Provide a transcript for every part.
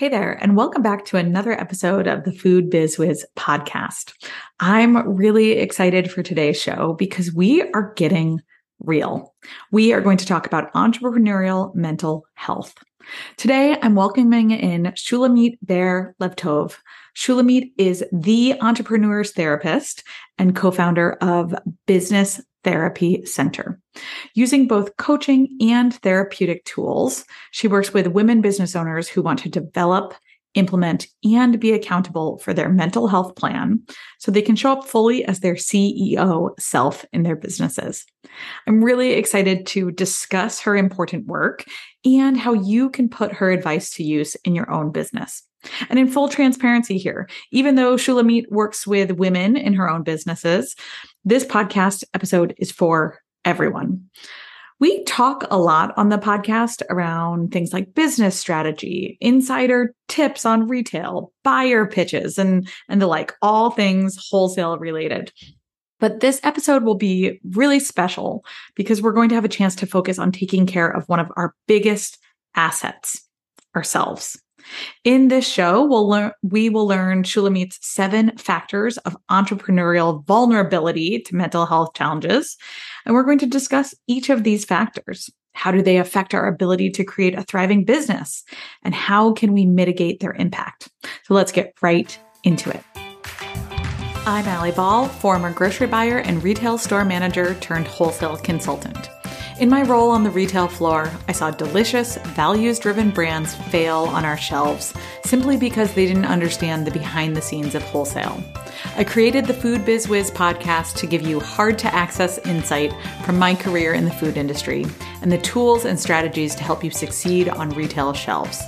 Hey there, and welcome back to another episode of the Food Biz Wiz podcast. I'm really excited for today's show because we are getting real. We are going to talk about entrepreneurial mental health. Today, I'm welcoming in Shulamit Ber Levtov. Shulamit is the entrepreneur's therapist and co-founder of Business Therapy Center. Using both coaching and therapeutic tools, she works with women business owners who want to develop, implement, and be accountable for their mental health plan so they can show up fully as their CEO self in their businesses. I'm really excited to discuss her important work and how you can put her advice to use in your own business. And in full transparency here, even though Shulamit works with women in her own businesses, this podcast episode is for everyone. We talk a lot on the podcast around things like business strategy, insider tips on retail, buyer pitches, and, and the like, all things wholesale related. But this episode will be really special because we're going to have a chance to focus on taking care of one of our biggest assets, ourselves. In this show, we'll learn we will learn Shulamit's seven factors of entrepreneurial vulnerability to mental health challenges, and we're going to discuss each of these factors. How do they affect our ability to create a thriving business? And how can we mitigate their impact? So let's get right into it. I'm Allie Ball, former grocery buyer and retail store manager turned wholesale consultant. In my role on the retail floor, I saw delicious, values driven brands fail on our shelves simply because they didn't understand the behind the scenes of wholesale. I created the Food Biz Wiz podcast to give you hard to access insight from my career in the food industry and the tools and strategies to help you succeed on retail shelves.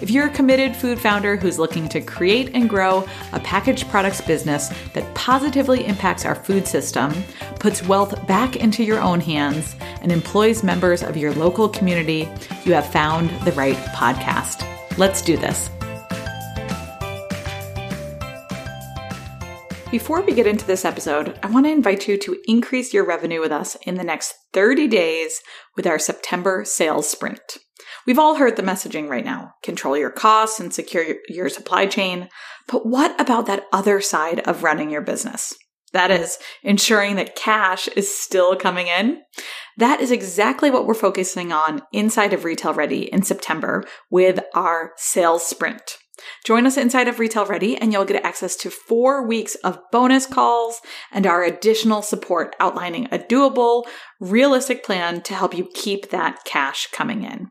If you're a committed food founder who's looking to create and grow a packaged products business that positively impacts our food system, puts wealth back into your own hands, and employs members of your local community, you have found the right podcast. Let's do this. Before we get into this episode, I want to invite you to increase your revenue with us in the next 30 days with our September sales sprint. We've all heard the messaging right now control your costs and secure your supply chain. But what about that other side of running your business? That is ensuring that cash is still coming in. That is exactly what we're focusing on inside of Retail Ready in September with our sales sprint. Join us inside of Retail Ready and you'll get access to four weeks of bonus calls and our additional support outlining a doable, realistic plan to help you keep that cash coming in.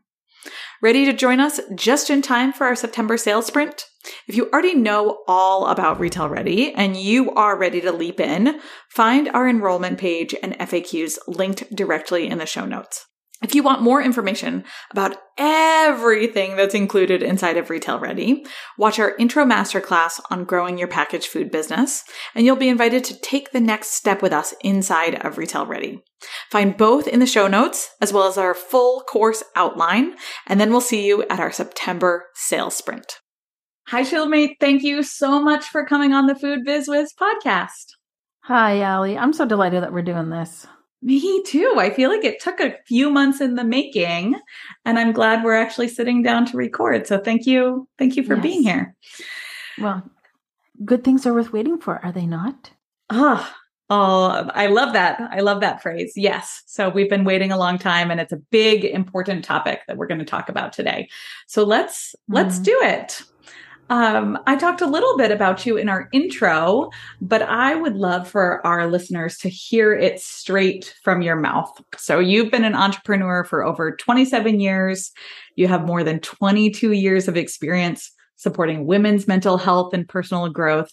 Ready to join us just in time for our September sales sprint? If you already know all about Retail Ready and you are ready to leap in, find our enrollment page and FAQs linked directly in the show notes. If you want more information about everything that's included inside of Retail Ready, watch our intro masterclass on growing your packaged food business, and you'll be invited to take the next step with us inside of Retail Ready. Find both in the show notes as well as our full course outline, and then we'll see you at our September sales sprint. Hi, Shulamit. Thank you so much for coming on the Food Biz Wiz podcast. Hi, Allie. I'm so delighted that we're doing this. Me too. I feel like it took a few months in the making, and I'm glad we're actually sitting down to record. So thank you. Thank you for yes. being here. Well, good things are worth waiting for, are they not? Ah, oh, I love that. I love that phrase. Yes. So we've been waiting a long time and it's a big important topic that we're going to talk about today. So let's mm-hmm. let's do it. Um, I talked a little bit about you in our intro, but I would love for our listeners to hear it straight from your mouth. So, you've been an entrepreneur for over 27 years. You have more than 22 years of experience supporting women's mental health and personal growth.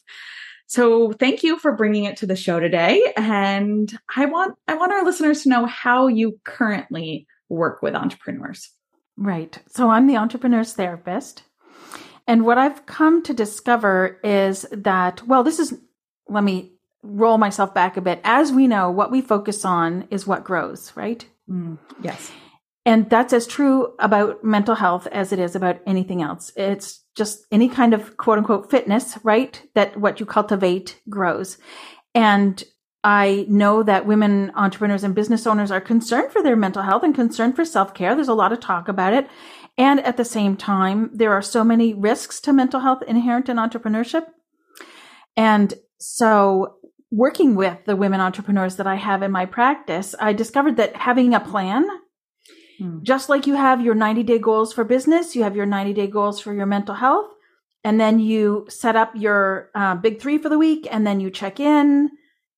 So, thank you for bringing it to the show today. And I want I want our listeners to know how you currently work with entrepreneurs. Right. So, I'm the entrepreneur's therapist. And what I've come to discover is that, well, this is, let me roll myself back a bit. As we know, what we focus on is what grows, right? Mm, yes. And that's as true about mental health as it is about anything else. It's just any kind of quote unquote fitness, right? That what you cultivate grows. And I know that women entrepreneurs and business owners are concerned for their mental health and concerned for self care. There's a lot of talk about it. And at the same time, there are so many risks to mental health inherent in entrepreneurship. And so working with the women entrepreneurs that I have in my practice, I discovered that having a plan, hmm. just like you have your 90 day goals for business, you have your 90 day goals for your mental health, and then you set up your uh, big three for the week, and then you check in.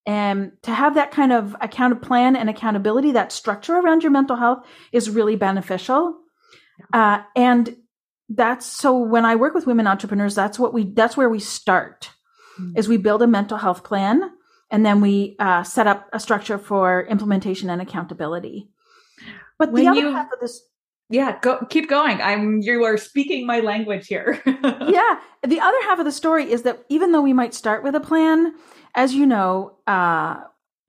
And to have that kind of account of plan and accountability, that structure around your mental health is really beneficial. Uh, and that's so when I work with women entrepreneurs, that's what we, that's where we start mm-hmm. is we build a mental health plan and then we uh, set up a structure for implementation and accountability. But when the other you, half of this, yeah, go keep going. I'm you are speaking my language here. yeah, the other half of the story is that even though we might start with a plan, as you know, uh,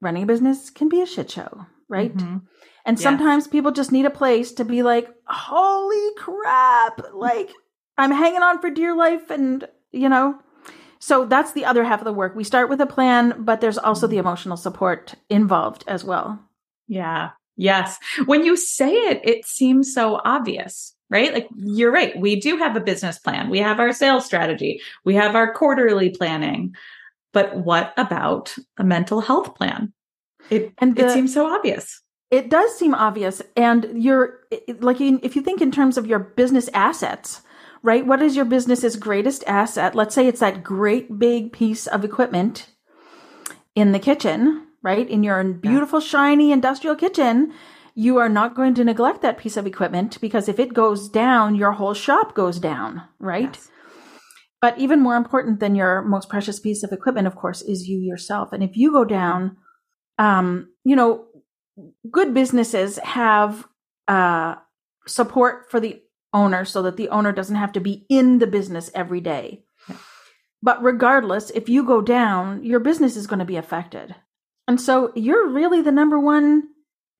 running a business can be a shit show, right? Mm-hmm. And yes. sometimes people just need a place to be like, "Holy crap!" Like I'm hanging on for dear life, and you know, so that's the other half of the work. We start with a plan, but there's also the mm-hmm. emotional support involved as well. Yeah. Yes. When you say it, it seems so obvious, right? Like you're right. We do have a business plan. We have our sales strategy. We have our quarterly planning. But what about a mental health plan? It, and the, it seems so obvious. It does seem obvious. And you're like, if you think in terms of your business assets, right? What is your business's greatest asset? Let's say it's that great big piece of equipment in the kitchen, right? In your beautiful, yeah. shiny industrial kitchen. You are not going to neglect that piece of equipment because if it goes down, your whole shop goes down, right? Yes. But even more important than your most precious piece of equipment, of course, is you yourself. And if you go down, um, you know, good businesses have uh, support for the owner so that the owner doesn't have to be in the business every day. But regardless, if you go down, your business is going to be affected. And so you're really the number one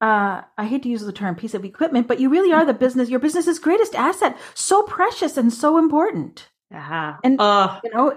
uh, I hate to use the term piece of equipment, but you really are the business, your business's greatest asset. So precious and so important. Yeah. And, uh, you know,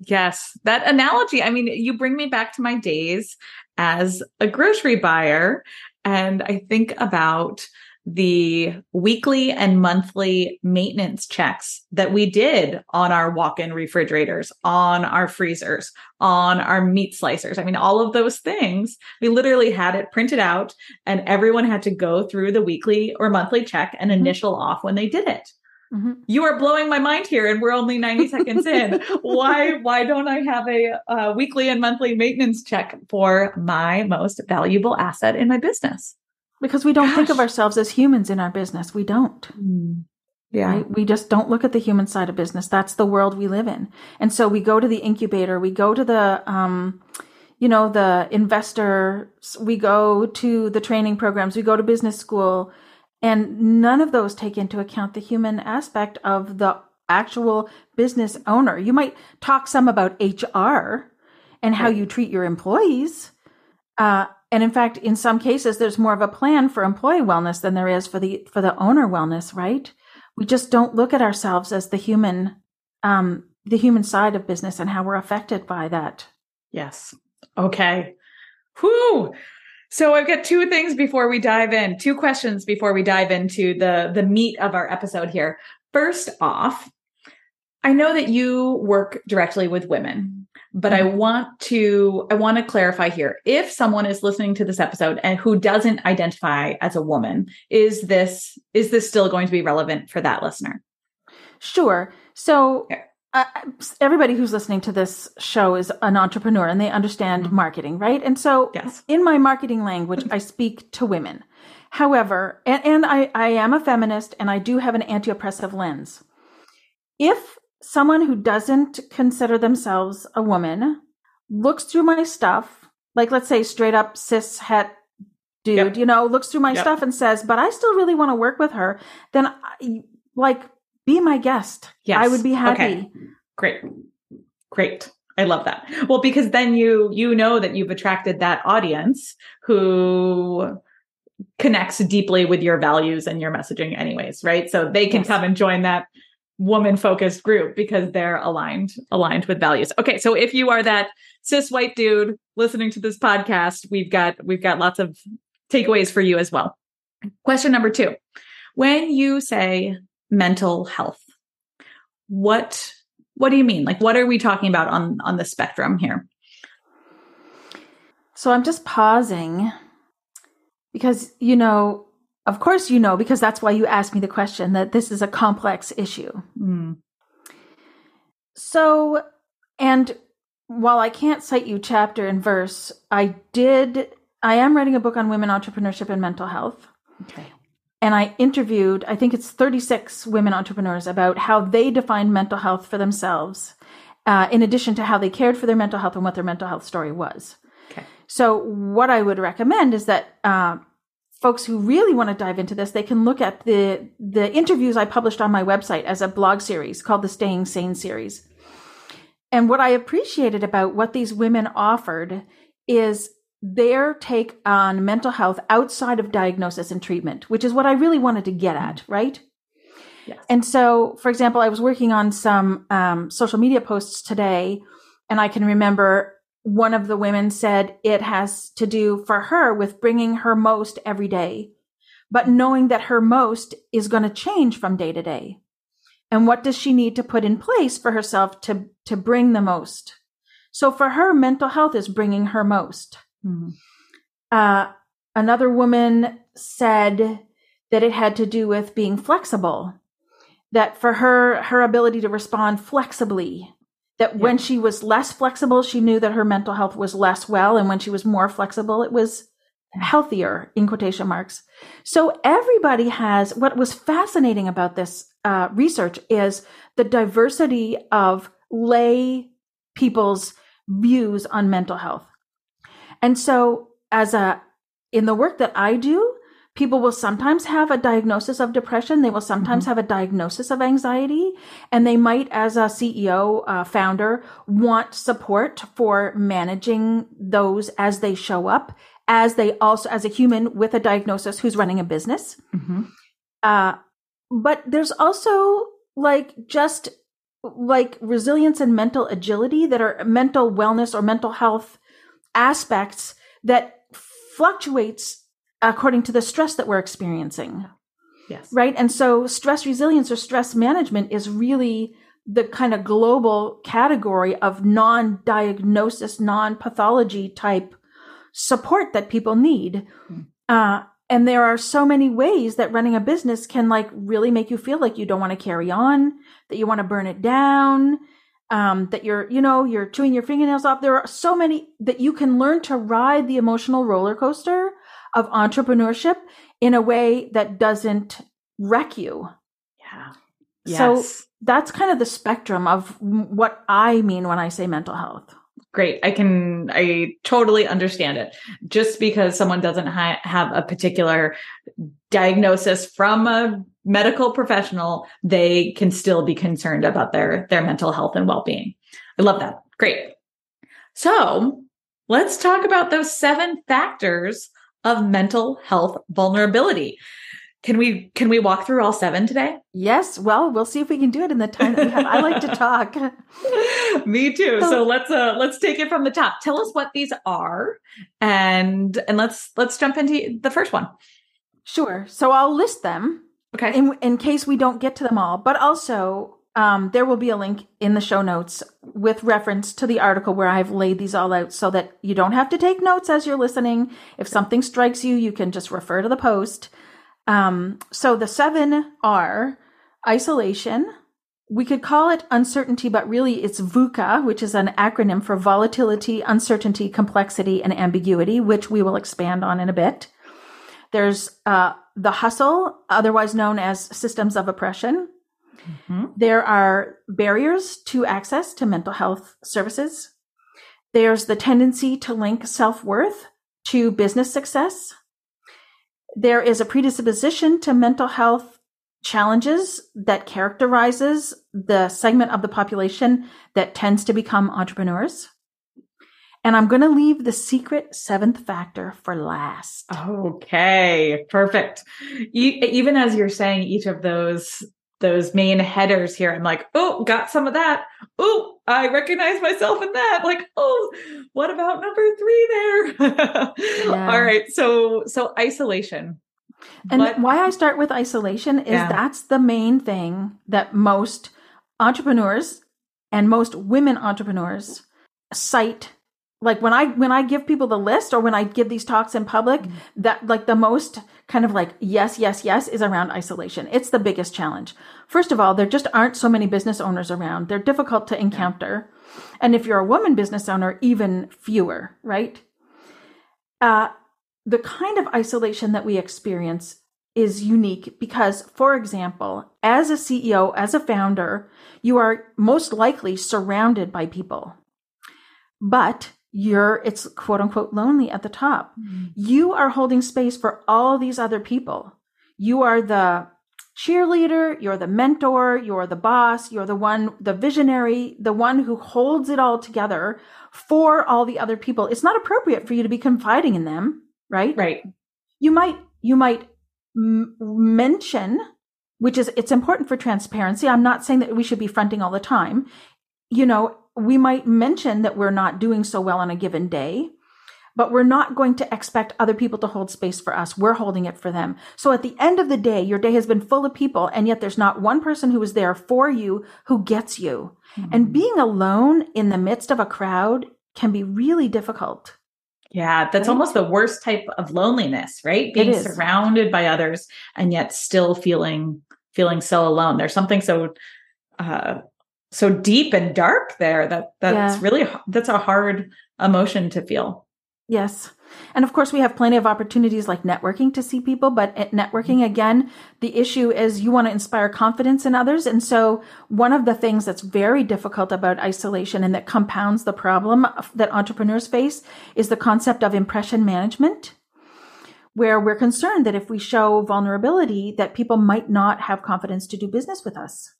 yes, that analogy. I mean, you bring me back to my days as a grocery buyer. And I think about the weekly and monthly maintenance checks that we did on our walk-in refrigerators, on our freezers, on our meat slicers. I mean, all of those things, we literally had it printed out and everyone had to go through the weekly or monthly check and mm-hmm. initial mm-hmm. off when they did it. Mm-hmm. You are blowing my mind here, and we're only 90 seconds in. Why, why don't I have a, a weekly and monthly maintenance check for my most valuable asset in my business? because we don't Gosh. think of ourselves as humans in our business. We don't. Mm. Yeah. Right? We just don't look at the human side of business. That's the world we live in. And so we go to the incubator, we go to the, um, you know, the investor, we go to the training programs, we go to business school, and none of those take into account the human aspect of the actual business owner. You might talk some about HR and how you treat your employees. Uh, and in fact, in some cases, there's more of a plan for employee wellness than there is for the for the owner wellness, right? We just don't look at ourselves as the human, um, the human side of business and how we're affected by that. Yes. Okay. Whoo. So I've got two things before we dive in, two questions before we dive into the the meat of our episode here. First off, I know that you work directly with women but I mm-hmm. want to I want to clarify here. If someone is listening to this episode and who doesn't identify as a woman, is this is this still going to be relevant for that listener? Sure. So okay. Uh, everybody who's listening to this show is an entrepreneur and they understand mm-hmm. marketing, right? And so yes. in my marketing language, I speak to women. However, and, and I, I am a feminist and I do have an anti-oppressive lens. If someone who doesn't consider themselves a woman looks through my stuff, like let's say straight up cis het dude, yep. you know, looks through my yep. stuff and says, "But I still really want to work with her," then I, like be my guest. Yes. I would be happy. Okay. Great. Great. I love that. Well, because then you you know that you've attracted that audience who connects deeply with your values and your messaging anyways, right? So they can yes. come and join that woman focused group because they're aligned aligned with values. Okay, so if you are that cis white dude listening to this podcast, we've got we've got lots of takeaways for you as well. Question number 2. When you say mental health, what what do you mean? Like what are we talking about on on the spectrum here? So I'm just pausing because you know, of course you know because that's why you asked me the question that this is a complex issue. Mm. So and while I can't cite you chapter and verse, I did I am writing a book on women entrepreneurship and mental health. Okay. And I interviewed, I think it's 36 women entrepreneurs about how they defined mental health for themselves, uh, in addition to how they cared for their mental health and what their mental health story was. Okay. So, what I would recommend is that uh, folks who really want to dive into this, they can look at the the interviews I published on my website as a blog series called the Staying Sane series. And what I appreciated about what these women offered is their take on mental health outside of diagnosis and treatment, which is what I really wanted to get at, right? Yes. And so, for example, I was working on some um, social media posts today, and I can remember one of the women said it has to do for her with bringing her most every day, but knowing that her most is going to change from day to day. And what does she need to put in place for herself to, to bring the most? So for her, mental health is bringing her most. Mm-hmm. Uh, another woman said that it had to do with being flexible, that for her, her ability to respond flexibly, that yeah. when she was less flexible, she knew that her mental health was less well. And when she was more flexible, it was healthier in quotation marks. So everybody has what was fascinating about this uh, research is the diversity of lay people's views on mental health. And so as a, in the work that I do, people will sometimes have a diagnosis of depression. They will sometimes mm-hmm. have a diagnosis of anxiety and they might, as a CEO, uh, founder, want support for managing those as they show up, as they also, as a human with a diagnosis who's running a business. Mm-hmm. Uh, but there's also like just like resilience and mental agility that are mental wellness or mental health aspects that fluctuates according to the stress that we're experiencing. Yes. Right. And so stress resilience or stress management is really the kind of global category of non diagnosis, non pathology type support that people need. Mm. Uh, and there are so many ways that running a business can like really make you feel like you don't want to carry on, that you want to burn it down, um, that you're, you know, you're chewing your fingernails off. There are so many that you can learn to ride the emotional roller coaster of entrepreneurship in a way that doesn't wreck you. Yeah. Yes. So that's kind of the spectrum of what I mean when I say mental health. Great. I can, I totally understand it. Just because someone doesn't ha- have a particular diagnosis from a medical professional, they can still be concerned about their, their mental health and well-being. I love that. Great. So let's talk about those seven factors of mental health vulnerability. Can we can we walk through all seven today? Yes. Well, we'll see if we can do it in the time that we have. I like to talk. Me too. So let's uh let's take it from the top. Tell us what these are and and let's let's jump into the first one. Sure. So I'll list them Okay. In, in case we don't get to them all, but also um, there will be a link in the show notes with reference to the article where I've laid these all out so that you don't have to take notes as you're listening. If something strikes you, you can just refer to the post. Um, so the seven are isolation. We could call it uncertainty, but really it's VUCA, which is an acronym for volatility, uncertainty, complexity, and ambiguity, which we will expand on in a bit. There's uh, the hustle, otherwise known as systems of oppression. Mm-hmm. There are barriers to access to mental health services. There's the tendency to link self worth to business success. There is a predisposition to mental health challenges that characterizes the segment of the population that tends to become entrepreneurs. And I'm going to leave the secret seventh factor for last. Okay, perfect. even as you're saying each of those those main headers here, I'm like, oh, got some of that. Oh, I recognize myself in that. Like, oh, what about number three there? yeah. All right. So, so isolation. And but, why I start with isolation is yeah. that's the main thing that most entrepreneurs and most women entrepreneurs cite like when i when i give people the list or when i give these talks in public mm-hmm. that like the most kind of like yes yes yes is around isolation. It's the biggest challenge. First of all there just aren't so many business owners around. They're difficult to encounter. Yeah. and if you're a woman business owner even fewer right? Uh, the kind of isolation that we experience is unique because, for example, as a CEO, as a founder, you are most likely surrounded by people, but you're, it's quote unquote lonely at the top. Mm-hmm. You are holding space for all these other people. You are the cheerleader, you're the mentor, you're the boss, you're the one, the visionary, the one who holds it all together for all the other people. It's not appropriate for you to be confiding in them, right? Right. You might, you might m- mention, which is, it's important for transparency. I'm not saying that we should be fronting all the time. You know, we might mention that we're not doing so well on a given day, but we're not going to expect other people to hold space for us. We're holding it for them. So at the end of the day, your day has been full of people, and yet there's not one person who is there for you who gets you. Mm-hmm. And being alone in the midst of a crowd can be really difficult. Yeah, that's right? almost the worst type of loneliness, right? Being surrounded by others and yet still feeling feeling so alone. There's something so uh so deep and dark there that that's yeah. really that's a hard emotion to feel. Yes. And of course, we have plenty of opportunities like networking to see people, but at networking, again, the issue is you want to inspire confidence in others. And so one of the things that's very difficult about isolation and that compounds the problem that entrepreneurs face is the concept of impression management, where we're concerned that if we show vulnerability, that people might not have confidence to do business with us.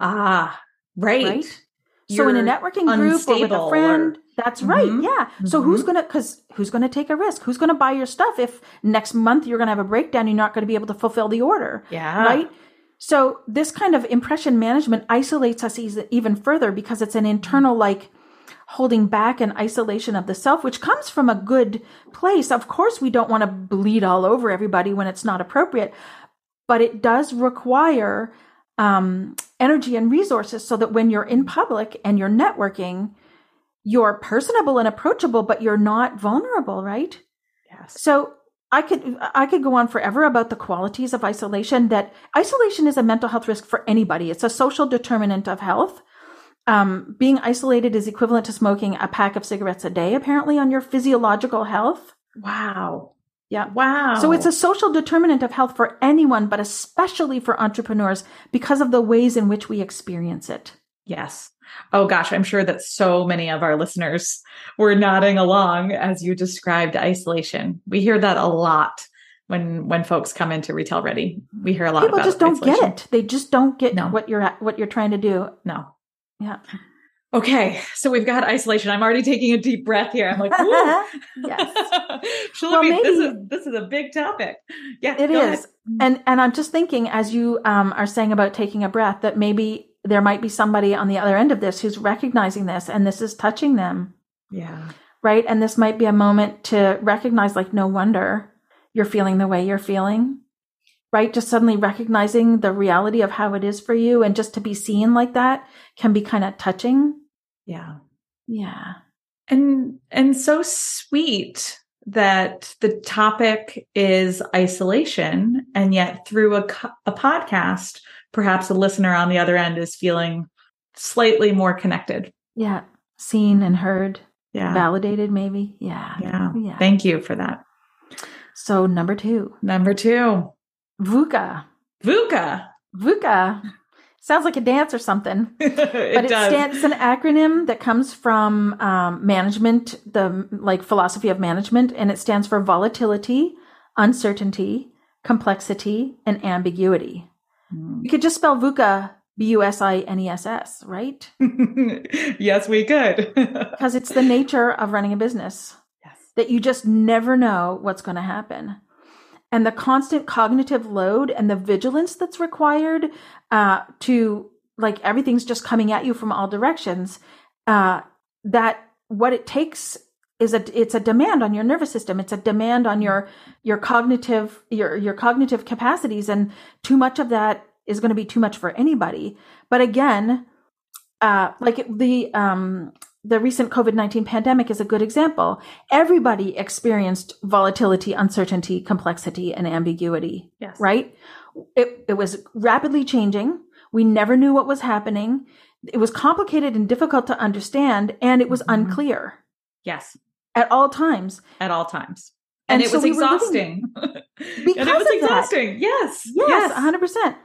Ah, right. Right. so in a networking group or with a friend, or that's right. Mm-hmm. Yeah. So mm-hmm. who's going to, cause who's going to take a risk? Who's going to buy your stuff if next month you're going to have a breakdown? You're not going to be able to fulfill the order. Yeah. Right. So this kind of impression management isolates us even further because it's an internal, like, holding back and isolation of the self, which comes from a good place. Of course, we don't want to bleed all over everybody when it's not appropriate, but it does require um, energy and resources so that when you're in public and you're networking, you're personable and approachable, but you're not vulnerable, right? Yes. So I could I could go on forever about the qualities of isolation. That isolation is a mental health risk for anybody. It's a social determinant of health. Um, being isolated is equivalent to smoking a pack of cigarettes a day, apparently, on your physiological health. Wow. Yeah. Wow. So it's a social determinant of health for anyone, but especially for entrepreneurs because of the ways in which we experience it. Yes. Oh gosh, I'm sure that so many of our listeners were nodding along as you described isolation. We hear that a lot when when folks come into retail ready. We hear a lot People just don't isolation. get it. They just don't get no. what you're what you're trying to do. No. Yeah. Okay, so we've got isolation. I'm already taking a deep breath here. I'm like, yes. well, maybe, this is this is a big topic. Yeah, it is. Ahead. And and I'm just thinking as you um, are saying about taking a breath that maybe there might be somebody on the other end of this who's recognizing this and this is touching them. Yeah. Right. And this might be a moment to recognize, like, no wonder you're feeling the way you're feeling. Right. Just suddenly recognizing the reality of how it is for you and just to be seen like that can be kind of touching. Yeah. Yeah. And, and so sweet that the topic is isolation. And yet through a, a podcast, perhaps a listener on the other end is feeling slightly more connected. Yeah. Seen and heard. Yeah. Validated, maybe. Yeah. Yeah. yeah. Thank you for that. So, number two. Number two. VUCA. VUCA. VUCA. Sounds like a dance or something. it but it does. stands, it's an acronym that comes from um, management, the like philosophy of management, and it stands for volatility, uncertainty, complexity, and ambiguity. Mm. You could just spell VUCA B U S I N E S S, right? yes, we could. Because it's the nature of running a business. Yes. That you just never know what's going to happen. And the constant cognitive load and the vigilance that's required uh, to, like, everything's just coming at you from all directions, uh, that what it takes is a it's a demand on your nervous system. It's a demand on your your cognitive your your cognitive capacities and too much of that is going to be too much for anybody. But again uh like the um the recent covid-19 pandemic is a good example everybody experienced volatility uncertainty complexity and ambiguity Yes. right it it was rapidly changing we never knew what was happening it was complicated and difficult to understand and it was Mhm. unclear Yes. at all times At all times. And, And it so was we exhausting. and Because it was of that. exhausting. Yes. Yes, hundred percent.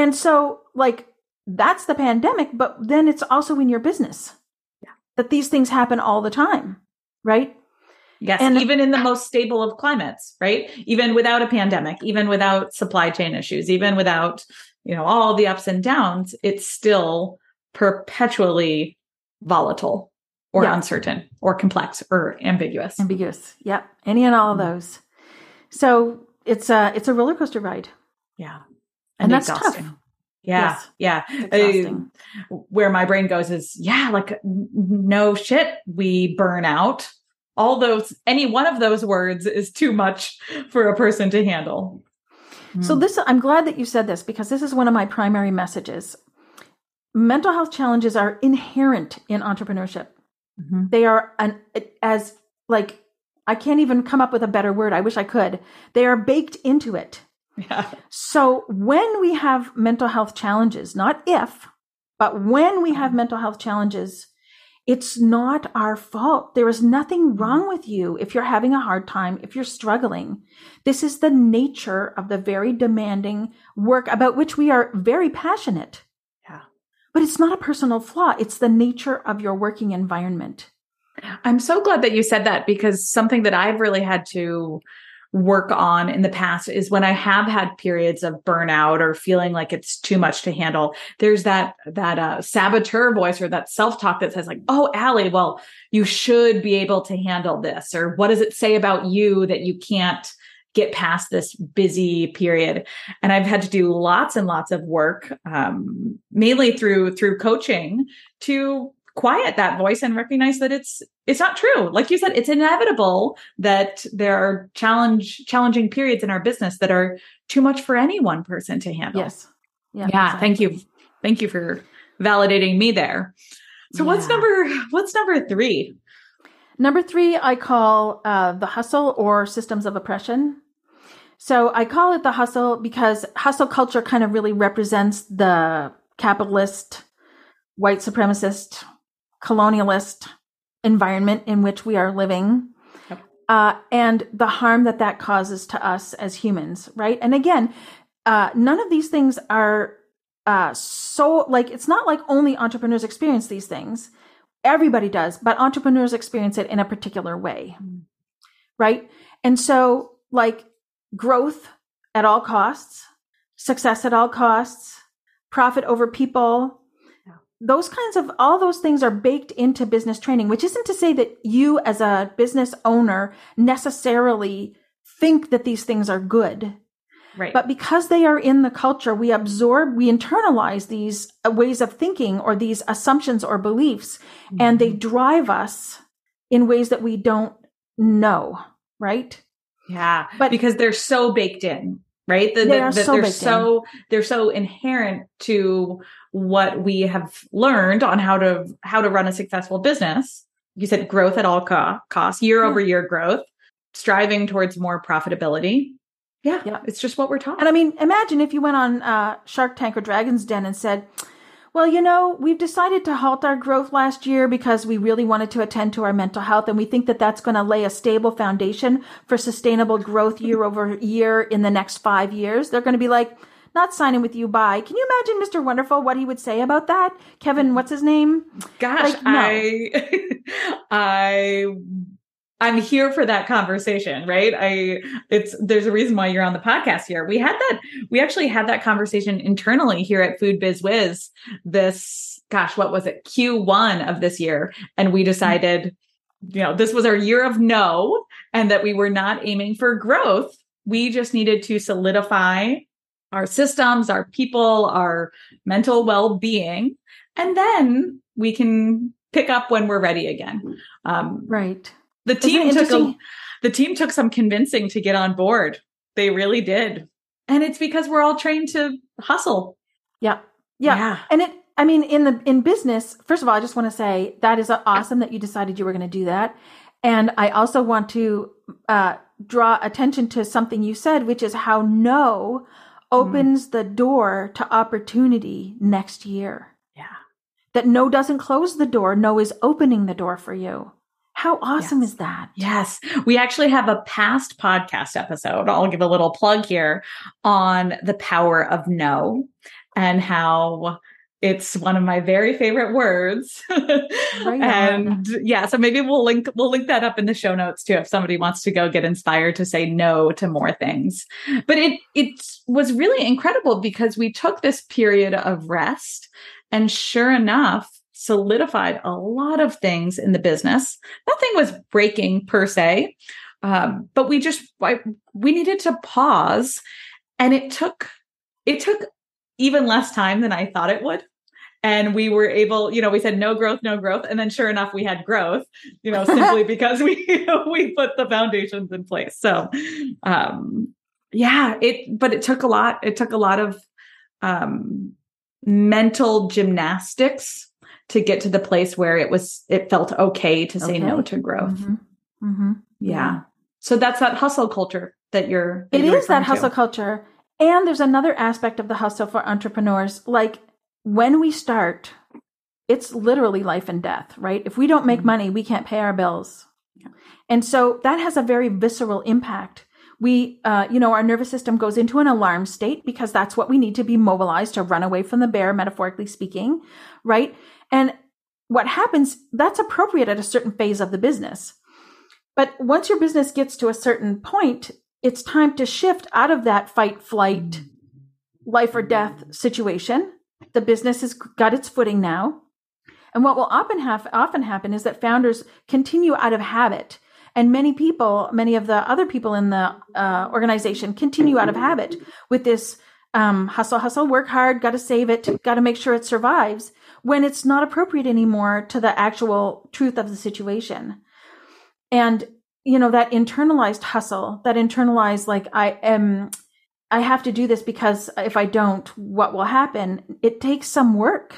And so, like, that's the pandemic, but then it's also in your business. That these things happen all the time, right? Yes, And- even in the most stable of climates, right? Even without a pandemic, even without supply chain issues, even without, you know, all the ups and downs, it's still perpetually volatile or Yeah. uncertain or complex or ambiguous. Ambiguous. Yep. Any and all of Mm-hmm. those. So it's a it's a roller coaster ride. Yeah. And that's tough. Yeah. Yes. Yeah. Uh, where my brain goes is, yeah, like no shit, we burn out. All those, any one of those words is too much for a person to handle. So Mm. this I'm glad that you said this because this is one of my primary messages. Mental health challenges are inherent in entrepreneurship. Mhm. They are an as like I can't even come up with a better word. I wish I could. They are baked into it. Yeah. So when we have mental health challenges, not if, but when we have mm-hmm. mental health challenges, it's not our fault. There is nothing wrong mm-hmm. with you if you're having a hard time, if you're struggling. This is the nature of the very demanding work about which we are very passionate. Yeah. But it's not a personal flaw. It's the nature of your working environment. I'm so glad that you said that because something that I've really had to work on in the past is when I have had periods of burnout or feeling like it's too much to handle. There's that that uh, saboteur voice or that self talk that says like, "Oh, Allie, well, you should be able to handle this," or "What does it say about you that you can't?" get past this busy period and i've had to do lots and lots of work um, mainly through through coaching to quiet that voice and recognize that it's it's not true. Like you said it's inevitable that there are challenge challenging periods in our business that are too much for any one person to handle. Yes. yeah thank you. Thank you for validating me there. So what's number what's number three? Number three, I call uh, the hustle or systems of oppression. So I call it the hustle because hustle culture kind of really represents the capitalist, white supremacist, colonialist environment in which we are living. Yep. Uh, and the harm that that causes to us as humans, right? And again, uh, none of these things are uh, so like it's not like only entrepreneurs experience these things everybody does, but entrepreneurs experience it in a particular way. Mm. Right. And so, like, growth at all costs, success at all costs, profit over people. Those kinds of all those things are baked into business training, which isn't to say that you as a business owner necessarily think that these things are good. right But because they are in the culture, we absorb, we internalize these ways of thinking or these assumptions or beliefs, and they Mm-hmm. drive us in ways that we don't know, right? Yeah, But- because they're so baked in, right? The, They the- are the- so they're so they're so inherent to what we have learned on how to how to run a successful business. You said growth at all co- costs, year Yeah. over year growth, striving towards more profitability. Yeah, Yeah. it's just what we're taught. And I mean, imagine if you went on uh, Shark Tank or Dragon's Den and said, well, you know, we've decided to halt our growth last year because we really wanted to attend to our mental health. And we think that that's going to lay a stable foundation for sustainable growth year over year in the next five years. They're going to be like, not signing with you. Bye. Can you imagine Mr. Wonderful, what he would say about that? Kevin, what's his name? Gosh, like, no. I I I'm here for that conversation, right? I it's there's a reason why you're on the podcast here. We had that we actually had that conversation internally here at Food Biz Wiz this gosh, what was it? Q1 of this year and we decided you know, this was our year of no and that we were not aiming for growth. We just needed to solidify our systems, our people, our mental well-being and then we can pick up when we're ready again. Um, right. The team took a, the team took some convincing to get on board. They really did. And it's because we're all trained to hustle. Yeah. Yeah. yeah. And it I mean in the in business, first of all, I just want to say that is awesome that you decided you were going to do that. And I also want to uh, draw attention to something you said, which is how no opens mm. the door to opportunity next year. Yeah. That no doesn't close the door, no is opening the door for you. How awesome yes. is that? Yes. We actually have a past podcast episode. I'll give a little plug here on the power of no and how it's one of my very favorite words. Right and yeah, so maybe we'll link we'll link that up in the show notes too if somebody wants to go get inspired to say no to more things. But it it was really incredible because we took this period of rest and sure enough solidified a lot of things in the business. Nothing was breaking per se. Um, but we just I, we needed to pause and it took it took even less time than I thought it would. And we were able, you know, we said no growth, no growth. And then sure enough, we had growth, you know, simply because we we put the foundations in place. So um yeah, it but it took a lot, it took a lot of um mental gymnastics to get to the place where it was it felt okay to say okay. no to growth. Mm-hmm. Mm-hmm. Yeah. yeah. So that's that hustle culture that you're. That it you're is that hustle culture. And there's another aspect of the hustle for entrepreneurs. Like when we start, it's literally life and death, right? If we don't make mm-hmm. money, we can't pay our bills. Yeah. And so that has a very visceral impact. We, uh, you know, our nervous system goes into an alarm state because that's what we need to be mobilized to run away from the bear, metaphorically speaking, right? And what happens, that's appropriate at a certain phase of the business. But once your business gets to a certain point, it's time to shift out of that fight, flight, life or death situation. The business has got its footing now. And what will often, have, often happen is that founders continue out of habit. And many people, many of the other people in the uh, organization continue out of habit with this um, hustle, hustle, work hard, got to save it, got to make sure it survives when it's not appropriate anymore to the actual truth of the situation. And, you know, that internalized hustle, that internalized, like, I am, I have to do this because if I don't, what will happen? It takes some work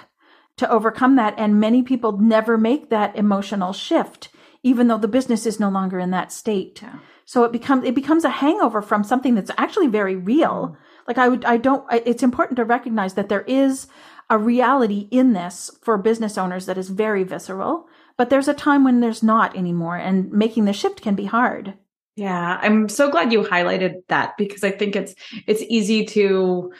to overcome that. And many people never make that emotional shift, even though the business is no longer in that state. So it becomes, it becomes a hangover from something that's actually very real. Mm-hmm. Like I would, I don't, it's important to recognize that there is a reality in this for business owners that is very visceral, but there's a time when there's not anymore and making the shift can be hard. Yeah, I'm so glad you highlighted that because I think it's it's easy to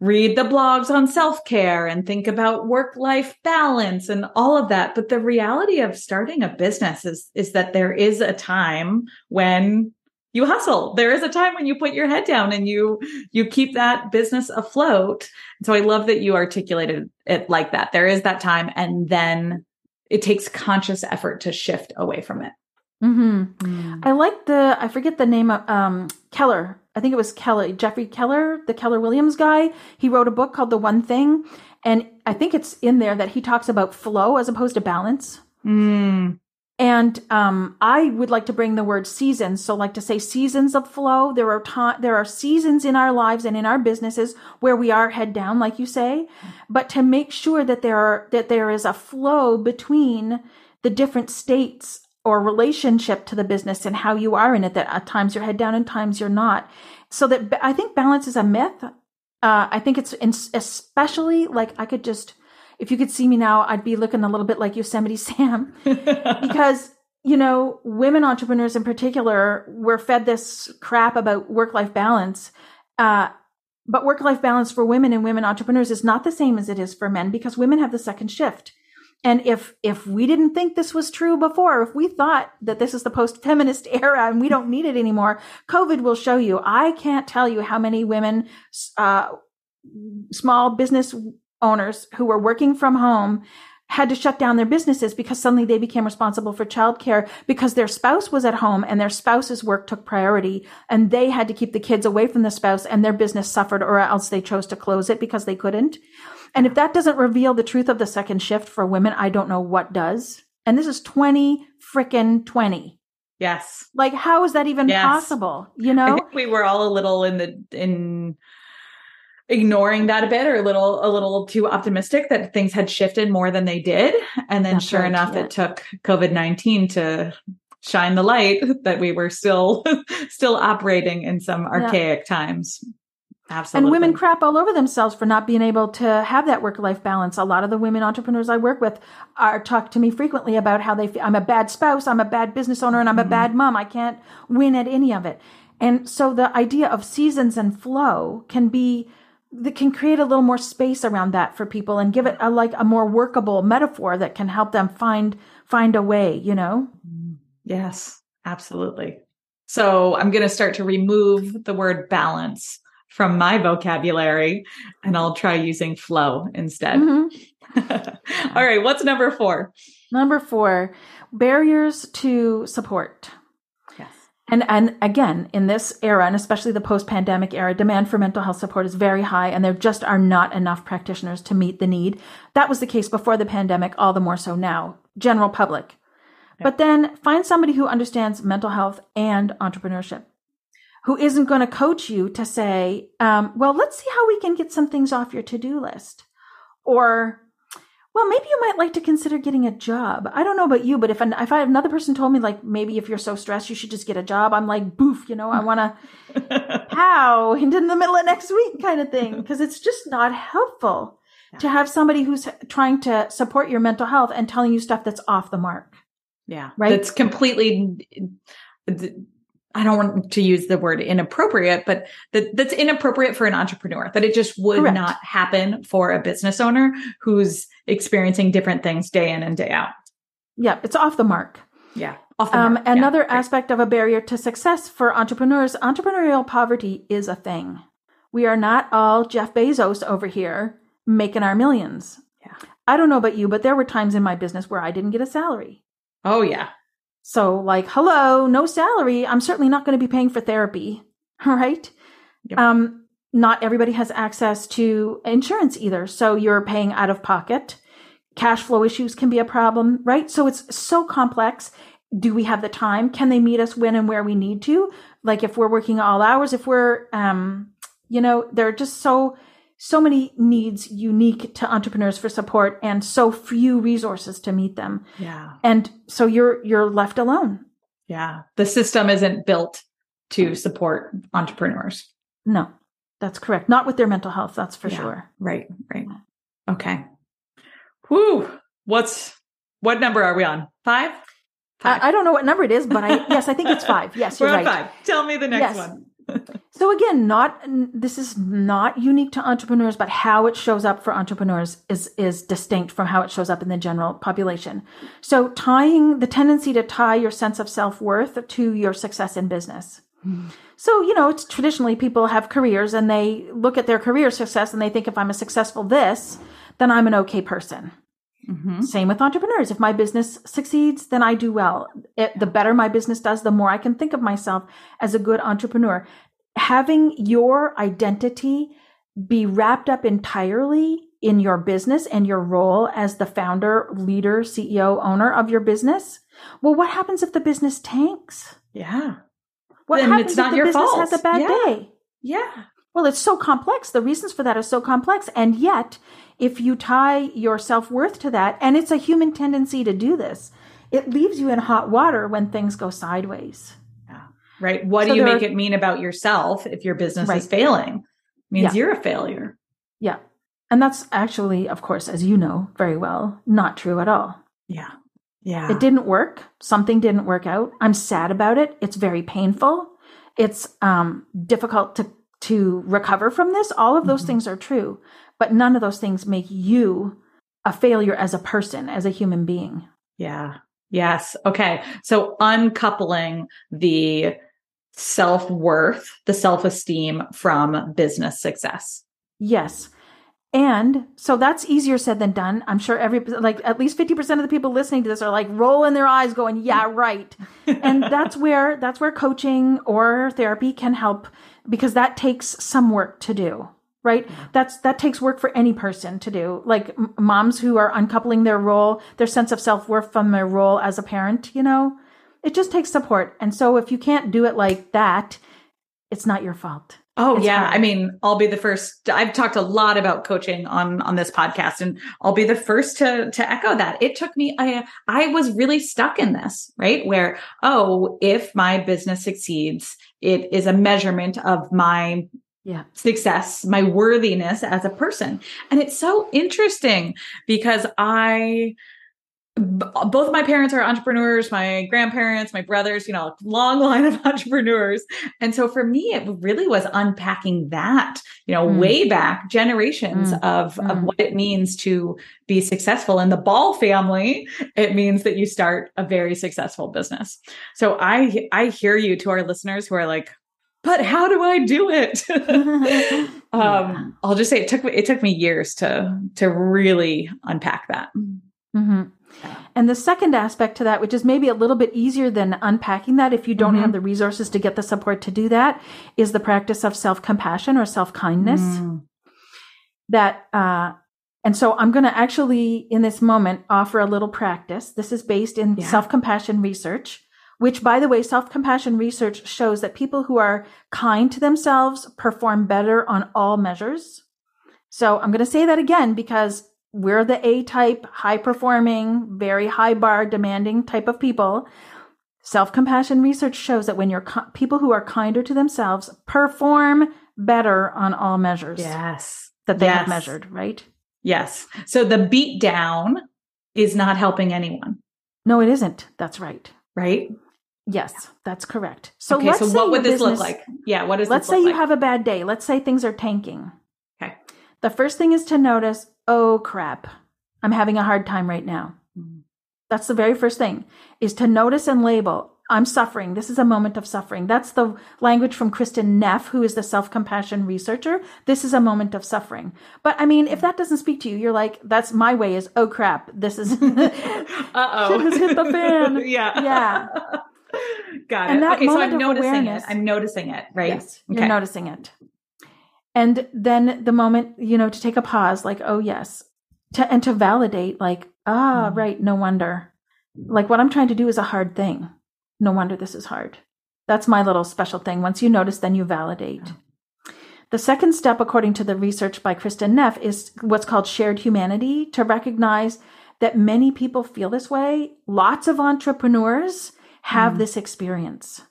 read the blogs on self-care and think about work-life balance and all of that, but the reality of starting a business is is that there is a time when you hustle. There is a time when you put your head down and you you keep that business afloat. So I love that you articulated it like that. There is that time and then it takes conscious effort to shift away from it. Mm-hmm. Mm. I like the I forget the name of um, Keller. I think it was Kelly Jeffrey Keller, the Keller Williams guy. He wrote a book called The One Thing, and I think it's in there that he talks about flow as opposed to balance. Mm. And um, I would like to bring the word seasons. So, like to say seasons of flow. There are ta- there are seasons in our lives and in our businesses where we are head down, like you say, but to make sure that there are that there is a flow between the different states or relationship to the business and how you are in it. That at times you're head down and times you're not. So that I think balance is a myth. Uh, I think it's in, especially like I could just if you could see me now, I'd be looking a little bit like Yosemite Sam because, you know, women entrepreneurs in particular were fed this crap about work life balance. Uh, but work life balance for women and women entrepreneurs is not the same as it is for men because women have the second shift. And if if we didn't think this was true before, if we thought that this is the post-feminist era and we don't need it anymore, COVID will show you. I can't tell you how many women, uh, small business owners who were working from home had to shut down their businesses because suddenly they became responsible for childcare because their spouse was at home and their spouse's work took priority and they had to keep the kids away from the spouse and their business suffered or else they chose to close it because they couldn't. And if that doesn't reveal the truth of the second shift for women, I don't know what does. And this is 20 frickin' 20. Yes. Like, how is that even Yes. possible? You know? we were all a little in the in ignoring that a bit or a little a little too optimistic that things had shifted more than they did and then That's sure right, enough yeah. it took covid-19 to shine the light that we were still still operating in some archaic times absolutely And women crap all over themselves for not being able to have that work life balance. A lot of the women entrepreneurs I work with are talk to me frequently about how they feel. I'm a bad spouse, I'm a bad business owner, and I'm a mm-hmm. bad mom. I can't win at any of it. And so the idea of seasons and flow can be that can create a little more space around that for people and give it a like a more workable metaphor that can help them find find a way, you know? yes absolutely so i'm going to start to remove the word balance from my vocabulary and i'll try using flow instead Mhm. all right what's number four Number 4, barriers to support. And and again, in this era, and especially the post-pandemic era, demand for mental health support is very high, and there just are not enough practitioners to meet the need. That was the case before the pandemic, all the more so now. General public. But then find somebody who understands mental health and entrepreneurship, who isn't going to coach you to say, um, "Well, let's see how we can get some things off your to-do list," or well, maybe you might like to consider getting a job. I don't know about you, but if an, if I another person told me like maybe if you're so stressed you should just get a job, I'm like boof, you know, I want to pow into the middle of next week kind of thing because it's just not helpful to have somebody who's trying to support your mental health and telling you stuff that's off the mark. Yeah. Right? That's completely I don't want to use the word inappropriate, but that, that's inappropriate for an entrepreneur, that it just would Correct. not happen for a business owner who's experiencing different things day in and day out. Yeah, it's off the mark. Yeah. Off the Um, mark. Yeah, another great. aspect of a barrier to success for entrepreneurs, entrepreneurial poverty is a thing. We are not all Jeff Bezos over here making our millions. Yeah. I don't know about you, but there were times in my business where I didn't get a salary. Oh yeah. So, like, hello, no salary. I'm certainly not going to be paying for therapy, right? Yep. Um, not everybody has access to insurance either. So you're paying out of pocket. Cash flow issues can be a problem, right? So it's so complex. Do we have the time? Can they meet us when and where we need to? Like if we're working all hours, if we're, um, you know, there are just so, so many needs unique to entrepreneurs for support and so few resources to meet them. Yeah. And so you're, you're left alone. Yeah. The system isn't built to support entrepreneurs. No, that's correct. Not with their mental health. That's for Yeah. sure. Right. Right. Okay. Whew. What's what number are we on? Five? Five. I, I don't know what number it is, but I, yes, I think it's five. Yes, We're you're right. five. Tell me the next Yes. one. So again, not this is not unique to entrepreneurs, but how it shows up for entrepreneurs is is distinct from how it shows up in the general population. So tying the tendency to tie your sense of self worth to your success in business. So you know, it's traditionally people have careers and they look at their career success and they think if I'm a successful this, then I'm an okay person. Mhm. Same with entrepreneurs. If my business succeeds, then I do well. It, the better my business does, the more I can think of myself as a good entrepreneur. Having your identity be wrapped up entirely in your business and your role as the founder, leader, CEO, owner of your business. Well, what happens if the business tanks? Yeah. What Then happens it's not if the your business fault. has a bad Yeah. day? Yeah. Well, it's so complex. The reasons for that are so complex. And yet, if you tie your self worth to that, and it's a human tendency to do this, it leaves you in hot water when things go sideways. Yeah. Right. What So do you make are- it mean about yourself if your business Right. is failing? means Yeah. you're a failure. Yeah. And that's actually, of course, as you know very well, not true at all. Yeah. Yeah. It didn't work. Something didn't work out. I'm sad about it. It's very painful. It's um, difficult to to recover from this. All of those Mhm. things are true, but none of those things make you a failure as a person, as a human being. Yeah. Yes. Okay. So uncoupling the self worth, the self esteem from business success. Yes. And so that's easier said than done. I'm sure every, like at least 50% of the people listening to this are like rolling their eyes going, yeah, mm. right. and that's where, that's where coaching or therapy can help because that takes some work to do. right? That's that takes work for any person to do. Like m- moms who are uncoupling their role, their sense of self-worth from their role as a parent, you know, it just takes support. And so if you can't do it like that, it's not your fault. Oh It's yeah, hard. I mean, I'll be the first. I've talked a lot about coaching on on this podcast, and I'll be the first to to echo that. It took me. I I was really stuck in this, right? Where oh, if my business succeeds, it is a measurement of my Yeah. success, my worthiness as a person, and it's so interesting because I. Both my parents are entrepreneurs, my grandparents, my brothers, you know, long line of entrepreneurs. And so for me, it really was unpacking that, you know, Mm. way back generations Mm. of, of Mm. what it means to be successful. In the Ball family, it means that you start a very successful business. So I, I hear you to our listeners who are like, but how do I do it? Yeah. um, I'll just say it took me, it took me years to, to really unpack that. hmm Yeah. And the second aspect to that, which is maybe a little bit easier than unpacking that if you don't Mhm. have the resources to get the support to do that, is the practice of self compassion or self kindness. Mm. That, uh, and so I'm going to actually, in this moment, offer a little practice. This is based in Yeah. self compassion research, which, by the way, self compassion research shows that people who are kind to themselves perform better on all measures. So I'm going to say that again because we're the A type, high performing, very high bar demanding type of people. Self compassion research shows that when you're ki- people who are kinder to themselves perform better on all measures Yes. that they Yes. have measured, right? Yes. So the beat down is not helping anyone, No, it isn't. That's right. right? Yes, that's correct. So okay. So what would this look like? Yeah. what is Let's say you like? have a bad day. Let's say things are tanking. Okay. The first thing is to notice, oh crap, I'm having a hard time right now. Mm. That's the very first thing is to notice and label. I'm suffering. This is a moment of suffering. That's the language from Kristin Neff, who is the self compassion researcher. This is a moment of suffering. But I mean, if that doesn't speak to you, you're like, that's my way is, oh crap, this is, uh oh. Shit has hit the fan. yeah. Yeah. Got it. Okay. So I'm noticing awareness- it. I'm noticing it, right? Yes, you're noticing it. And then the moment, you know, to take a pause, like, oh, yes, to, and to validate, like, ah, Mm. right, no wonder. Like, what I'm trying to do is a hard thing. No wonder this is hard. That's my little special thing. Once you notice, then you validate. The second step, according to the research by Kristin Neff, is what's called shared humanity to recognize that many people feel this way. Lots of entrepreneurs have Mm. this experience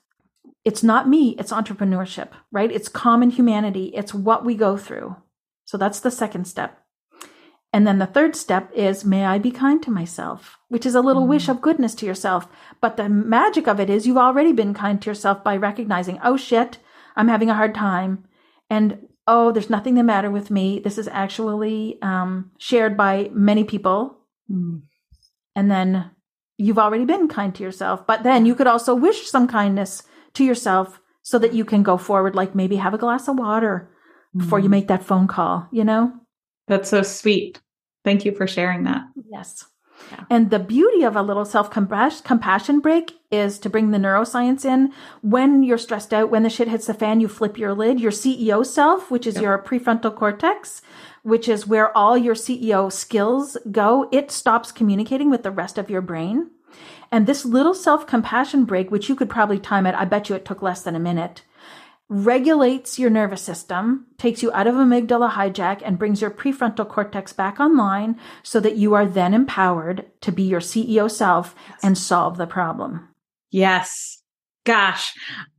it's not me, it's entrepreneurship, right? It's common humanity, it's what we go through. So that's the second step. And then the third step is may I be kind to myself, which is a little Mm. wish of goodness to yourself. But the magic of it is you've already been kind to yourself by recognizing, oh shit, I'm having a hard time. And oh, there's nothing the matter with me. This is actually um, shared by many people. Mm. And then you've already been kind to yourself. But then you could also wish some kindness to yourself so that you can go forward, like maybe have a glass of water before you Mm. make that phone call, you know? That's so sweet. Thank you for sharing that. Yes. Yeah. And the beauty of a little self compassion break is to bring the neuroscience in. When you're stressed out, when the shit hits the fan, you flip your lid. Your CEO self, which is Yep. your prefrontal cortex, which is where all your CEO skills go, it stops communicating with the rest of your brain. And this little self compassion break, which you could probably time it, I bet you it took less than a minute, regulates your nervous system, takes you out of amygdala hijack, and brings your prefrontal cortex back online so that you are then empowered to be your CEO self and solve the problem. Yes. Gosh,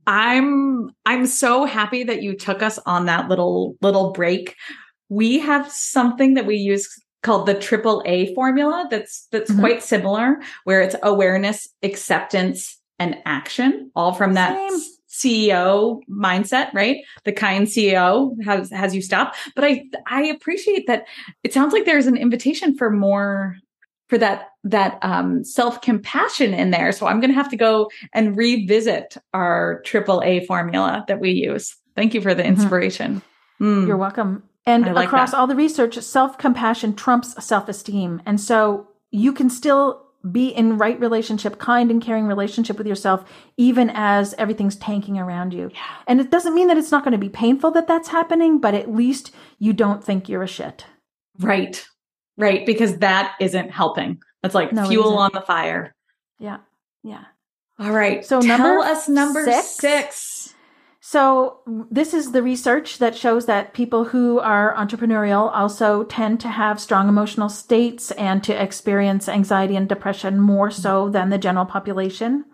I'm I'm so happy that you took us on that little little break. We have something that we use called the triple A formula that's that's Mhm. quite similar where it's awareness, acceptance and action all from that Same. CEO mindset, right? The kind CEO has has you stop. But I I appreciate that it sounds like there's an invitation for more for that that um self-compassion in there. So I'm going to have to go and revisit our triple A formula that we use. Thank you for the Mhm. inspiration. Mm. You're welcome. And like across that. all the research, self compassion trumps self esteem. And so you can still be in right relationship, kind and caring relationship with yourself, even as everything's tanking around you. Yeah. And it doesn't mean that it's not going to be painful that that's happening, but at least you don't think you're a shit. Right. Right. Because that isn't helping. That's like No, fuel on the fire. Yeah. Yeah. All right. So tell number us number six? six. So this is the research that shows that people who are entrepreneurial also tend to have strong emotional states and to experience anxiety and depression more so than the general population.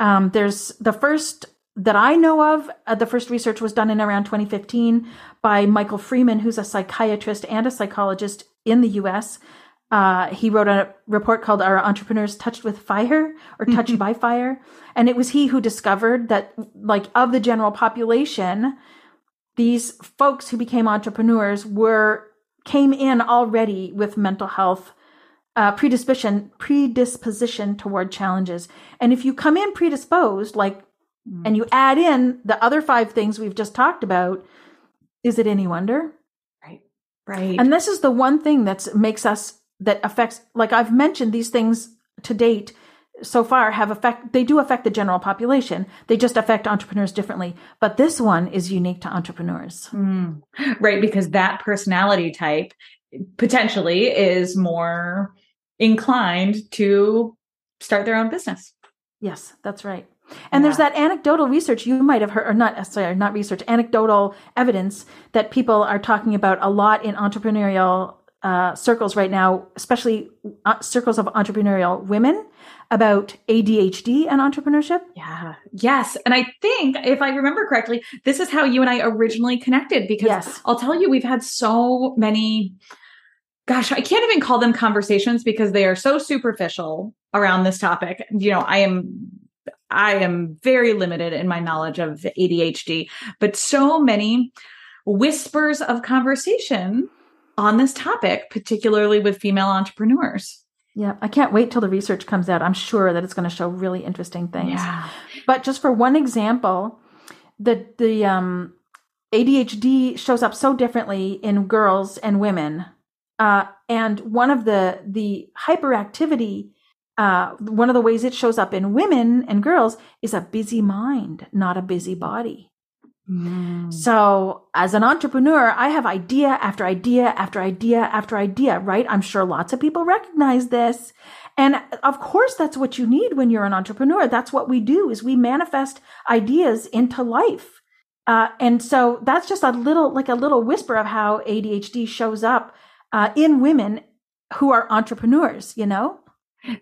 Um, there's the first that I know of. Uh, the first research was done in around 2015 by Michael Freeman, who's a psychiatrist and a psychologist in the U.S. Uh, he wrote a report called "Are Entrepreneurs Touched with Fire or Touched by Fire?" And it was he who discovered that, like, of the general population, these folks who became entrepreneurs were came in already with mental health uh, predisposition predisposition toward challenges. And if you come in predisposed, like, and you add in the other five things we've just talked about, is it any wonder? Right. Right. And this is the one thing that makes us that affects like I've mentioned these things to date so far have affect they do affect the general population. They just affect entrepreneurs differently. But this one is unique to entrepreneurs. Mm. Right. Because that personality type potentially is more inclined to start their own business. Yes, that's right. And there's that anecdotal research you might have heard, or not, sorry, not research, anecdotal evidence that people are talking about a lot in entrepreneurial uh, circles right now, especially uh, circles of entrepreneurial women, about ADHD and entrepreneurship. Yeah. Yes. And I think if I remember correctly, this is how you and I originally connected because Yes. I'll tell you, we've had so many, gosh, I can't even call them conversations because they are so superficial around this topic. You know, I am. I am very limited in my knowledge of ADHD, but so many whispers of conversation on this topic, particularly with female entrepreneurs. Yeah, I can't wait till the research comes out. I'm sure that it's going to show really interesting things. Yeah. But just for one example, the the um, ADHD shows up so differently in girls and women, uh, and one of the the hyperactivity, uh, one of the ways it shows up in women and girls is a busy mind, not a busy body. Mm. So, as an entrepreneur, I have idea after idea after idea after idea, right? I'm sure lots of people recognize this. And of course, that's what you need when you're an entrepreneur. That's what we do is we manifest ideas into life. Uh, and so that's just a little, like a little whisper of how ADHD shows up uh, in women who are entrepreneurs, you know?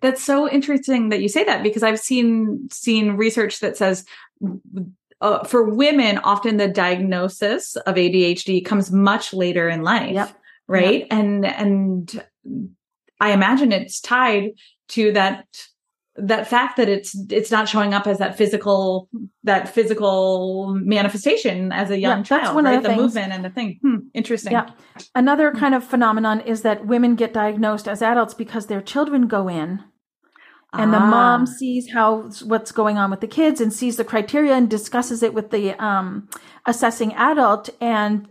That's so interesting that you say that because I've seen seen research that says uh, for women, often the diagnosis of ADHD comes much later in life, Yep. right? And and I imagine it's tied to that that fact that it's it's not showing up as that physical that physical manifestation as a young Yeah, that's child, one of the The, movement and the thing. Hmm, interesting. Yeah. Another kind of phenomenon is that women get diagnosed as adults because their children go in and the Ah. mom sees how what's going on with the kids and sees the criteria and discusses it with the um, assessing adult and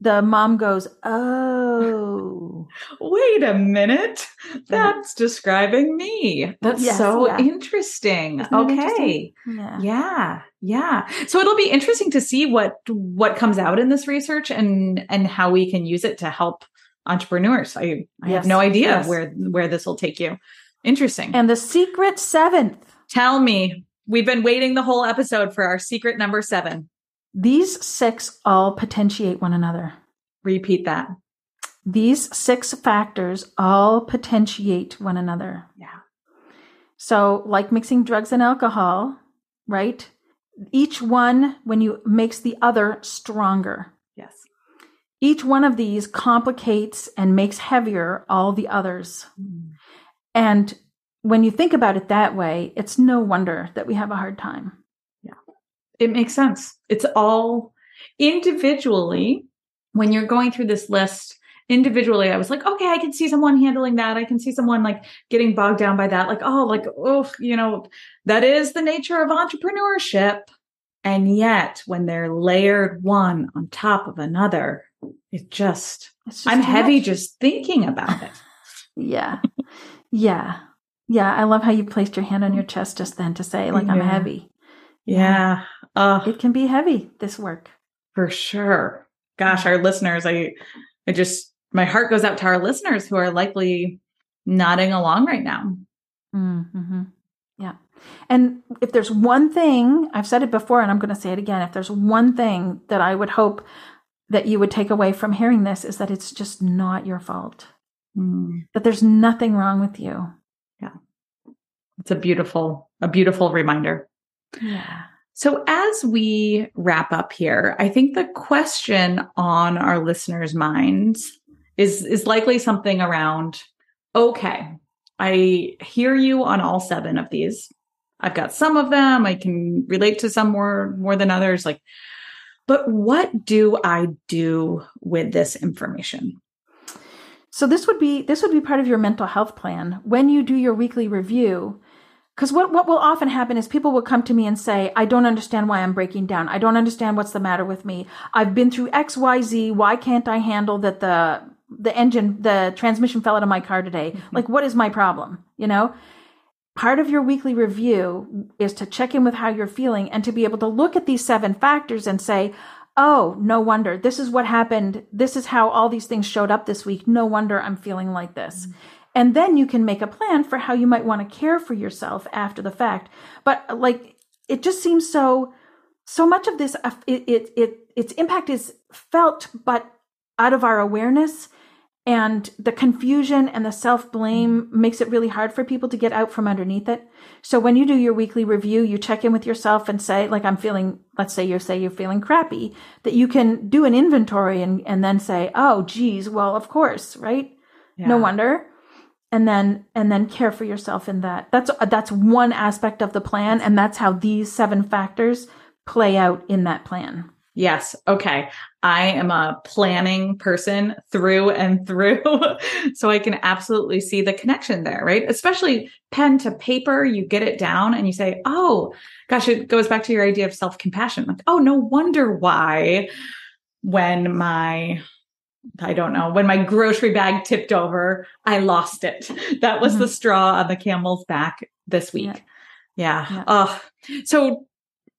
the mom goes oh Wait a minute. That's describing me. That's Yes, so yeah. interesting. Isn't okay. interesting? yeah Yeah. Yeah. So it'll be interesting to see what what comes out in this research and and how we can use it to help entrepreneurs. I, I Yes, have no idea yes. where where this will take you. Interesting. and the secret seventh Tell me. We've been waiting the whole episode for our secret number 7. these six all potentiate one another Repeat that. these six factors all potentiate one another Yeah. So, like mixing drugs and alcohol, right? Each one, when you makes the other stronger. Yes. Each one of these complicates and makes heavier all the others. Hmm. And when you think about it that way, it's no wonder that we have a hard time. Yeah. It makes sense. It's all individually when you're going through this list individually I was like okay I can see someone handling that I can see someone like getting bogged down by that like oh like oh you know that is the nature of entrepreneurship and yet when they're layered one on top of another it just just I'm heavy much. just thinking about it Yeah. Yeah. Yeah, I love how you placed your hand on your chest just then to say, like, I'm Yeah. heavy. Yeah. Uh, It can be heavy, this work. for sure. Gosh, our listeners, I, I just, my heart goes out to our listeners who are likely nodding along right now. Mm-hmm. Yeah. And if there's one thing, I've said it before and I'm going to say it again. If there's one thing that I would hope that you would take away from hearing this is that it's just not your fault, Mm. that there's nothing wrong with you. Yeah. It's a beautiful, a beautiful reminder. Yeah. So as we wrap up here, I think the question on our listeners' minds is is likely something around okay, I hear you on all seven of these. I've got some of them, I can relate to some more more than others like but what do I do with this information? So this would be this would be part of your mental health plan when you do your weekly review. Because what, what will often happen is people will come to me and say, I don't understand why I'm breaking down. I don't understand what's the matter with me. I've been through X, Y, Z. Why can't I handle that the the engine, the transmission fell out of my car today? Mm-hmm. Like, what is my problem? You know? Part of your weekly review is to check in with how you're feeling and to be able to look at these seven factors and say, oh, no wonder. This is what happened. This is how all these things showed up this week. No wonder I'm feeling like this. Mm-hmm. And then you can make a plan for how you might want to care for yourself after the fact. But like, it just seems so, so much of this, it, it, it its impact is felt, but out of our awareness and the confusion and the self blame makes it really hard for people to get out from underneath it. So when you do your weekly review, you check in with yourself and say, like, I'm feeling, let's say you say you're feeling crappy, that you can do an inventory and, and then say, oh, geez, well, of course, right? No wonder. And then, and then care for yourself in that. That's, that's one aspect of the plan. And that's how these seven factors play out in that plan. Yes. Okay. I am a planning person through and through. so I can absolutely see the connection there, right? Especially pen to paper, you get it down and you say, oh, gosh, it goes back to your idea of self compassion. Like, oh, no wonder why when my I don't know, when my grocery bag tipped over, I lost it. That was the mm-hmm. straw on the camel's back this week. Yeah. Yeah. Oh, so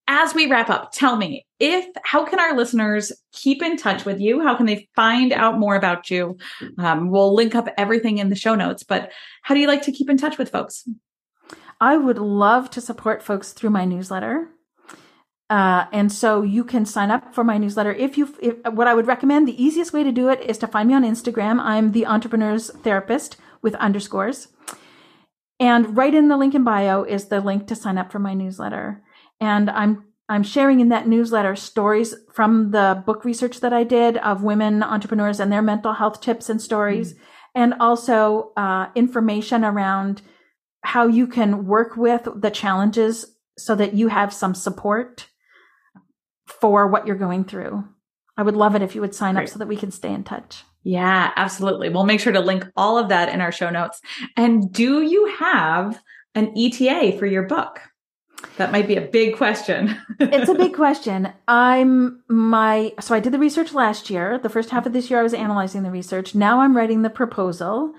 as we wrap up, tell me if how can our listeners keep in touch with you? How can they find out more about you? Um, we'll link up everything in the show notes, but how do you like to keep in touch with folks? I would love to support folks through my newsletter. Uh, and so you can sign up for my newsletter. If you, if, what I would recommend, the easiest way to do it is to find me on Instagram. I'm the entrepreneur's therapist with underscores. And right in the link in bio is the link to sign up for my newsletter. And I'm, I'm sharing in that newsletter stories from the book research that I did of women entrepreneurs and their mental health tips and stories, and also uh, information around how you can work with the challenges so that you have some support for what you're going through. I would love it if you would sign up so that we can stay in touch. Yeah, absolutely. We'll make sure to link all of that in our show notes. And do you have an ETA for your book? That might be a big question. It's a big question. I'm my so I did the research last year. The first half of this year I was analyzing the research. Now I'm writing the proposal.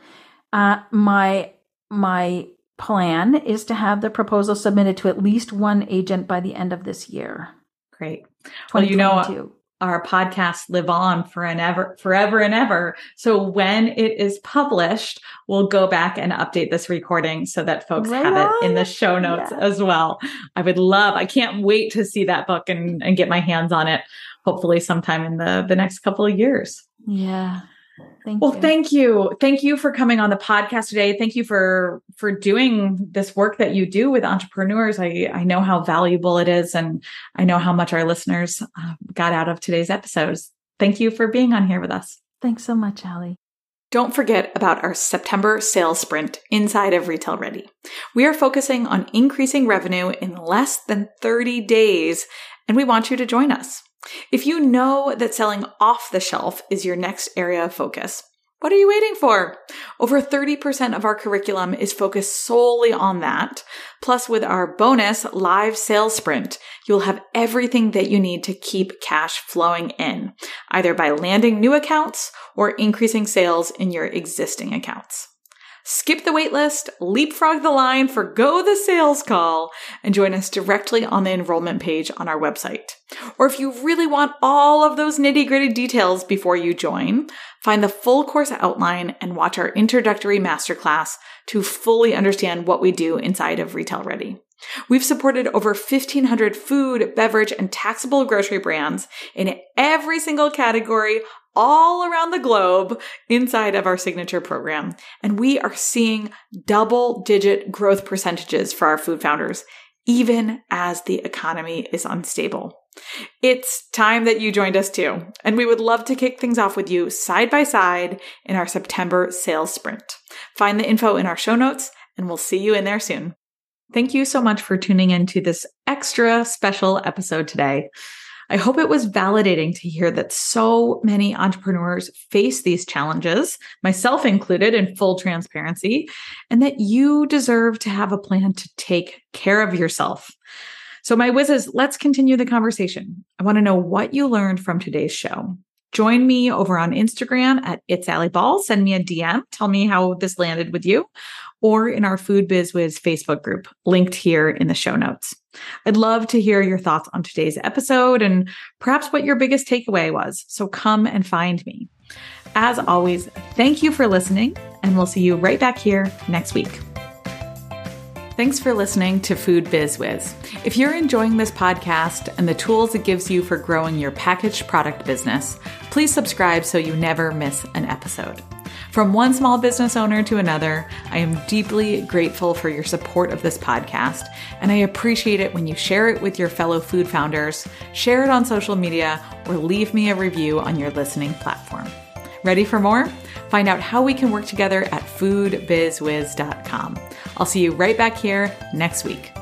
Uh, my my plan is to have the proposal submitted to at least one agent by the end of this year. Great. Well, you know, 2022. Our podcasts live on for an ever, forever and ever. So when it is published, we'll go back and update this recording so that folks Right have it in the show notes Yes. as well. I would love, I can't wait to see that book and, and get my hands on it, hopefully sometime in the, the next couple of years. yeah. Thank Well, you. thank you. Thank you for coming on the podcast today. Thank you for for doing this work that you do with entrepreneurs. I I know how valuable it is and I know how much our listeners uh, got out of today's episodes. Thank you for being on here with us. Thanks so much, Allie. Don't forget about our September sales sprint inside of Retail Ready. We are focusing on increasing revenue in less than 30 days, and we want you to join us. If you know that selling off the shelf is your next area of focus, what are you waiting for? Over 30% of our curriculum is focused solely on that. Plus, with our bonus live sales sprint, you'll have everything that you need to keep cash flowing in, either by landing new accounts or increasing sales in your existing accounts. Skip the waitlist, leapfrog the line, forgo the sales call, and join us directly on the enrollment page on our website. Or if you really want all of those nitty gritty details before you join, find the full course outline and watch our introductory masterclass to fully understand what we do inside of Retail Ready. We've supported over 1,500 food, beverage, and taxable grocery brands in every single category all around the globe inside of our signature program. And we are seeing double digit growth percentages for our food founders, even as the economy is unstable. It's time that you joined us too. And we would love to kick things off with you side by side in our September sales sprint. Find the info in our show notes and we'll see you in there soon. Thank you so much for tuning in to this extra special episode today. I hope it was validating to hear that so many entrepreneurs face these challenges, myself included, in full transparency, and that you deserve to have a plan to take care of yourself. So, my whizzes, let's continue the conversation. I want to know what you learned from today's show. Join me over on Instagram at It's Allie Ball. Send me a DM. Tell me how this landed with you or in our Food Biz Wiz Facebook group, linked here in the show notes. I'd love to hear your thoughts on today's episode and perhaps what your biggest takeaway was. So come and find me. As always, thank you for listening, and we'll see you right back here next week. Thanks for listening to Food Biz Wiz. If you're enjoying this podcast and the tools it gives you for growing your packaged product business, please subscribe so you never miss an episode. From one small business owner to another, I am deeply grateful for your support of this podcast, and I appreciate it when you share it with your fellow food founders, share it on social media, or leave me a review on your listening platform. Ready for more? Find out how we can work together at foodbizwiz.com. I'll see you right back here next week.